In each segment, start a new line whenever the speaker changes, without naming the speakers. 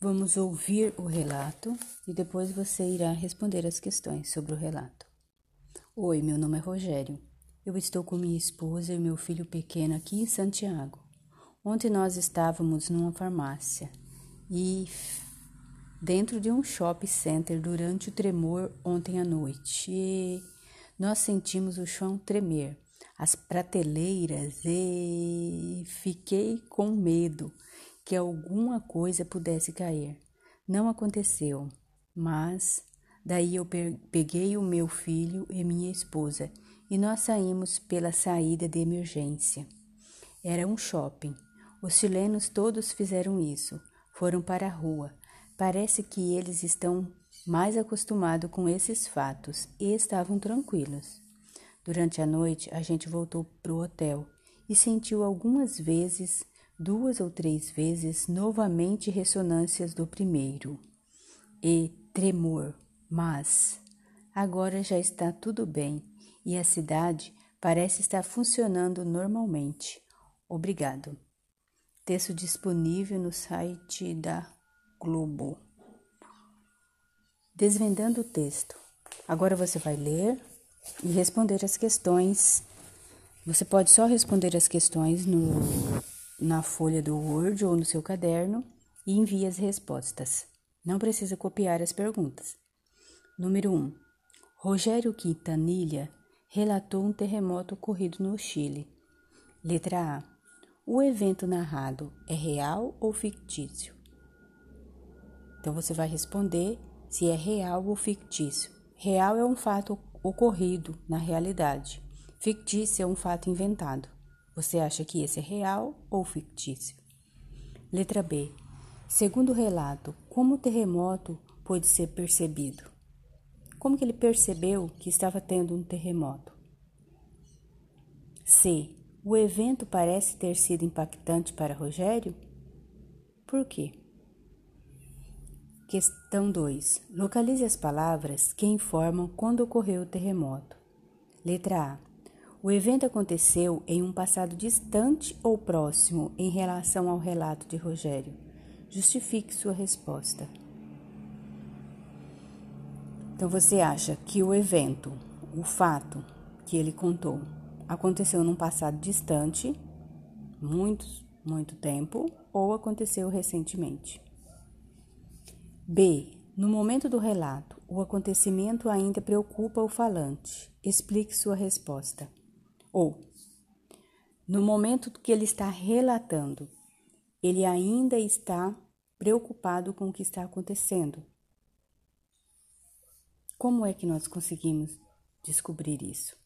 Vamos ouvir o relato e depois você irá responder as questões sobre o relato. Oi, meu nome é Rogério. Eu estou com minha esposa e meu filho pequeno aqui em Santiago. Ontem nós estávamos numa farmácia e dentro de um shopping center durante o tremor ontem à noite. E nós sentimos o chão tremer, as prateleiras e fiquei com medo que alguma coisa pudesse cair. Não aconteceu, mas daí eu peguei o meu filho e minha esposa e nós saímos pela saída de emergência. Era um shopping. Os chilenos todos fizeram isso, foram para a rua. Parece que eles estão mais acostumados com esses fatos e estavam tranquilos. Durante a noite, a gente voltou para o hotel e sentiu algumas vezes duas ou três vezes novamente ressonâncias do primeiro e tremor, mas agora já está tudo bem e a cidade parece estar funcionando normalmente. Obrigado. Texto disponível no site da Globo. Desvendando o texto. Agora você vai ler e responder as questões. Você pode só responder as questões no na folha do Word ou no seu caderno e envie as respostas. Não precisa copiar as perguntas. Número 1. Rogério Quintanilha relatou um terremoto ocorrido no Chile. Letra A. O evento narrado é real ou fictício? Então você vai responder se é real ou fictício. Real é um fato ocorrido na realidade. Fictício é um fato inventado. Você acha que esse é real ou fictício? Letra B. Segundo o relato, como o terremoto pôde ser percebido? Como que ele percebeu que estava tendo um terremoto? C. O evento parece ter sido impactante para Rogério? Por quê? Questão 2. Localize as palavras que informam quando ocorreu o terremoto. Letra A. O evento aconteceu em um passado distante ou próximo em relação ao relato de Rogério. Justifique sua resposta. Então você acha que o evento, o fato que ele contou, aconteceu num passado distante, muito, muito tempo, ou aconteceu recentemente? B. No momento do relato, o acontecimento ainda preocupa o falante. Explique sua resposta. Ou, no momento que ele está relatando, ele ainda está preocupado com o que está acontecendo. Como é que nós conseguimos descobrir isso?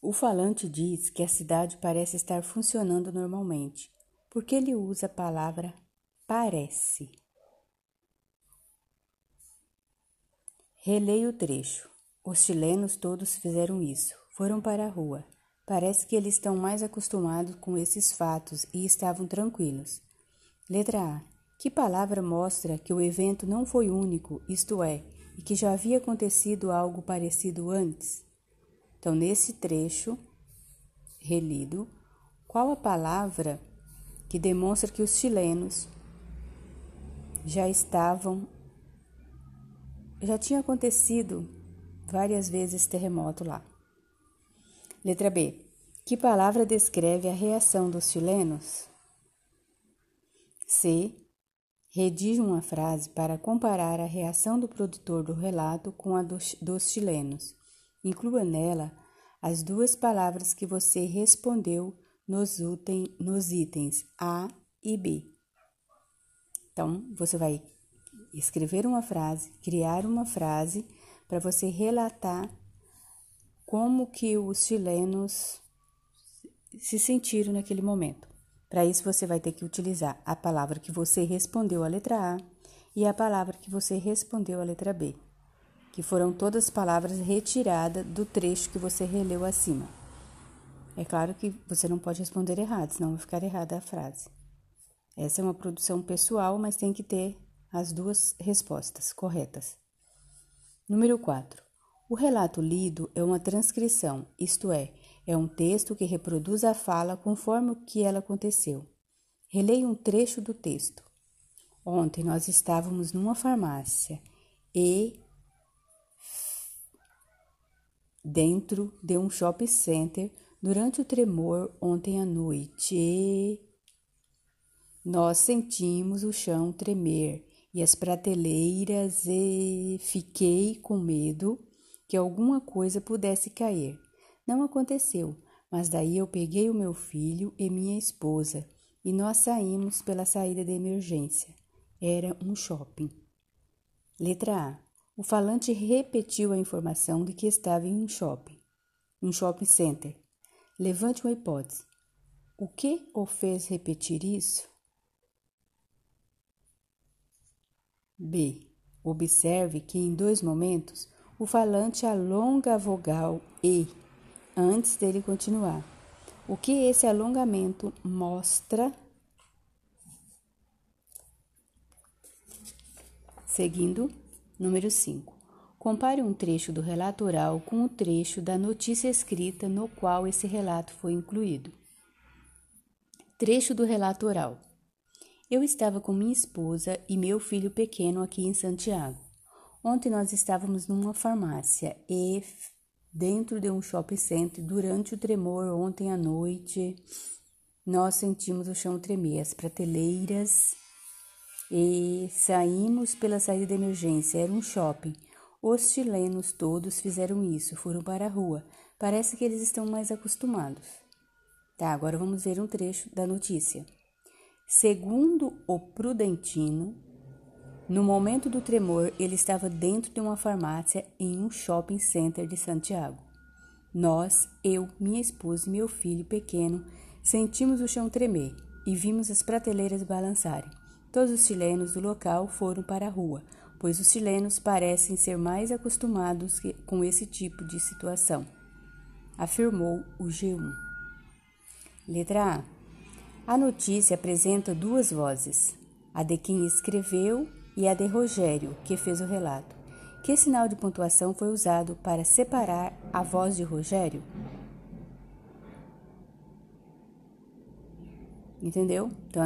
O falante diz que a cidade parece estar funcionando normalmente, porque ele usa a palavra parece. Releia o trecho. Os chilenos todos fizeram isso, foram para a rua. Parece que eles estão mais acostumados com esses fatos e estavam tranquilos. Letra A. Que palavra mostra que o evento não foi único, isto é, e que já havia acontecido algo parecido antes? Então, nesse trecho relido, qual a palavra que demonstra que os chilenos já estavam, já tinha acontecido várias vezes terremoto lá. Letra B. Que palavra descreve a reação dos chilenos? C. Redige uma frase para comparar a reação do produtor do relato com a dos, dos chilenos. Inclua nela as duas palavras que você respondeu nos, utem, nos itens A e B. Então, você vai escrever uma frase, criar uma frase para você relatar como que os chilenos se sentiram naquele momento. Para isso você vai ter que utilizar a palavra que você respondeu a letra A e a palavra que você respondeu a letra B, que foram todas palavras retiradas do trecho que você releu acima. É claro que você não pode responder errado, senão vai ficar errada a frase. Essa é uma produção pessoal, mas tem que ter as duas respostas corretas. Número 4. O relato lido é uma transcrição, isto é, é um texto que reproduz a fala conforme o que ela aconteceu. Releio um trecho do texto. Ontem nós estávamos numa farmácia e dentro de um shopping center durante o tremor ontem à noite. Nós sentimos o chão tremer e as prateleiras e fiquei com medo que alguma coisa pudesse cair. Não aconteceu, mas daí eu peguei o meu filho e minha esposa e nós saímos pela saída de emergência. Era um shopping. Letra A. O falante repetiu a informação de que estava em um shopping, um shopping center. Levante uma hipótese. O que o fez repetir isso? B. Observe que em dois momentos o falante alonga a vogal E antes dele continuar. O que esse alongamento mostra? Seguindo, número 5. Compare um trecho do relato oral com o trecho da notícia escrita no qual esse relato foi incluído. Trecho do relato oral. Eu estava com minha esposa e meu filho pequeno aqui em Santiago. Ontem nós estávamos numa farmácia e dentro de um shopping center durante o tremor ontem à noite. Nós sentimos o chão tremer, as prateleiras e saímos pela saída de emergência. Era um shopping. Os chilenos todos fizeram isso, foram para a rua. Parece que eles estão mais acostumados. Tá, agora vamos ver um trecho da notícia. Segundo o Prudentino, no momento do tremor, ele estava dentro de uma farmácia em um shopping center de Santiago. Nós, eu, minha esposa e meu filho pequeno, sentimos o chão tremer e vimos as prateleiras balançarem. Todos os chilenos do local foram para a rua, pois os chilenos parecem ser mais acostumados com esse tipo de situação, afirmou o G1. Letra A. A notícia apresenta duas vozes, a de quem escreveu e a de Rogério, que fez o relato. Que sinal de pontuação foi usado para separar a voz de Rogério? Entendeu? Então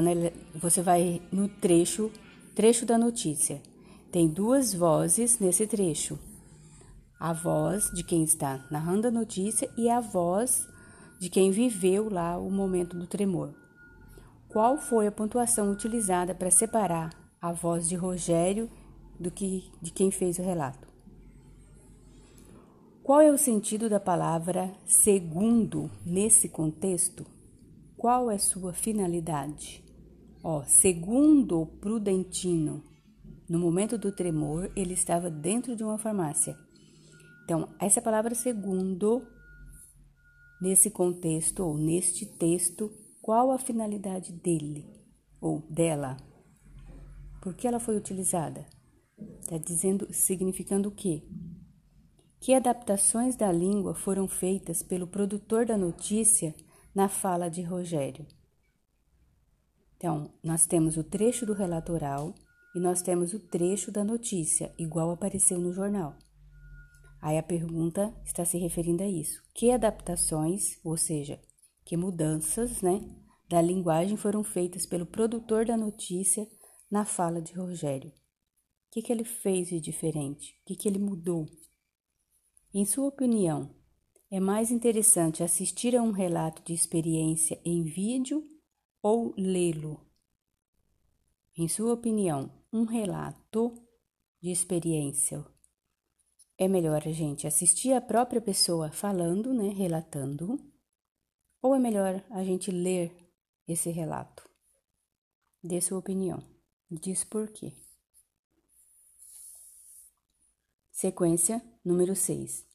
você vai no trecho, trecho da notícia. Tem duas vozes nesse trecho. A voz de quem está narrando a notícia e a voz de quem viveu lá o momento do tremor. Qual foi a pontuação utilizada para separar a voz de Rogério do que de quem fez o relato? Qual é o sentido da palavra segundo nesse contexto? Qual é sua finalidade? Ó, segundo Prudentino, no momento do tremor, ele estava dentro de uma farmácia. Então, essa palavra segundo, nesse contexto ou neste texto, qual a finalidade dele ou dela? Por que ela foi utilizada? Está dizendo, significando o quê? Que adaptações da língua foram feitas pelo produtor da notícia na fala de Rogério? Então, nós temos o trecho do relato oral e nós temos o trecho da notícia, igual apareceu no jornal. Aí a pergunta está se referindo a isso. Que adaptações, ou seja, que mudanças né, da linguagem foram feitas pelo produtor da notícia na fala de Rogério. O que, que ele fez de diferente? O que, que ele mudou? Em sua opinião, é mais interessante assistir a um relato de experiência em vídeo ou lê-lo? Em sua opinião, um relato de experiência é melhor a gente assistir a própria pessoa falando, né, relatando, ou é melhor a gente ler esse relato? Dê sua opinião. Diz por quê. Sequência número 6.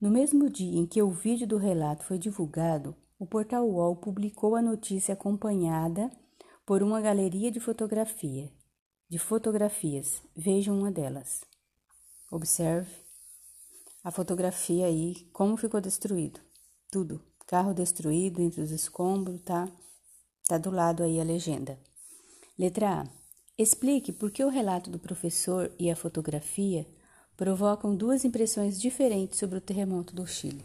No mesmo dia em que o vídeo do relato foi divulgado, o portal UOL publicou a notícia acompanhada por uma galeria de fotografia, de fotografias. Vejam uma delas. Observe a fotografia aí, como ficou destruído. Tudo. Carro destruído entre os escombros, tá? Tá do lado aí a legenda. Letra A. Explique por que o relato do professor e a fotografia provocam duas impressões diferentes sobre o terremoto do Chile.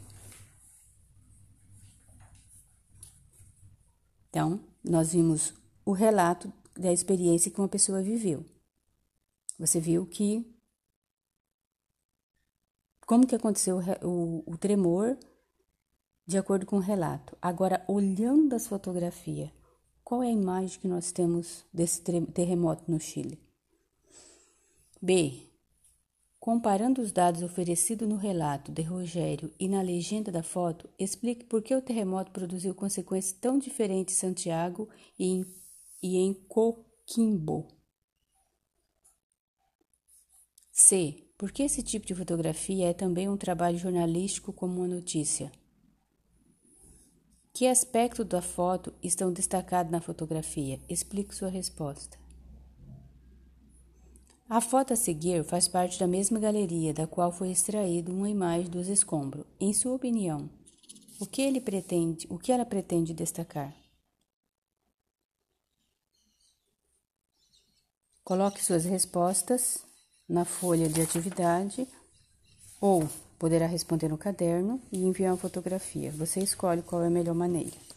Então, nós vimos o relato da experiência que uma pessoa viveu. Você viu que como que aconteceu o, o, o tremor de acordo com o relato. Agora, olhando as fotografias, qual é a imagem que nós temos desse terremoto no Chile? B. Comparando os dados oferecidos no relato de Rogério e na legenda da foto, explique por que o terremoto produziu consequências tão diferentes em Santiago e em, e em Coquimbo. C. Por que esse tipo de fotografia é também um trabalho jornalístico como uma notícia? Que aspectos da foto estão destacados na fotografia? Explique sua resposta. A foto a seguir faz parte da mesma galeria da qual foi extraída uma imagem dos escombros. Em sua opinião, o que ele pretende, o que ela pretende destacar? Coloque suas respostas na folha de atividade ou poderá responder no caderno e enviar uma fotografia. Você escolhe qual é a melhor maneira.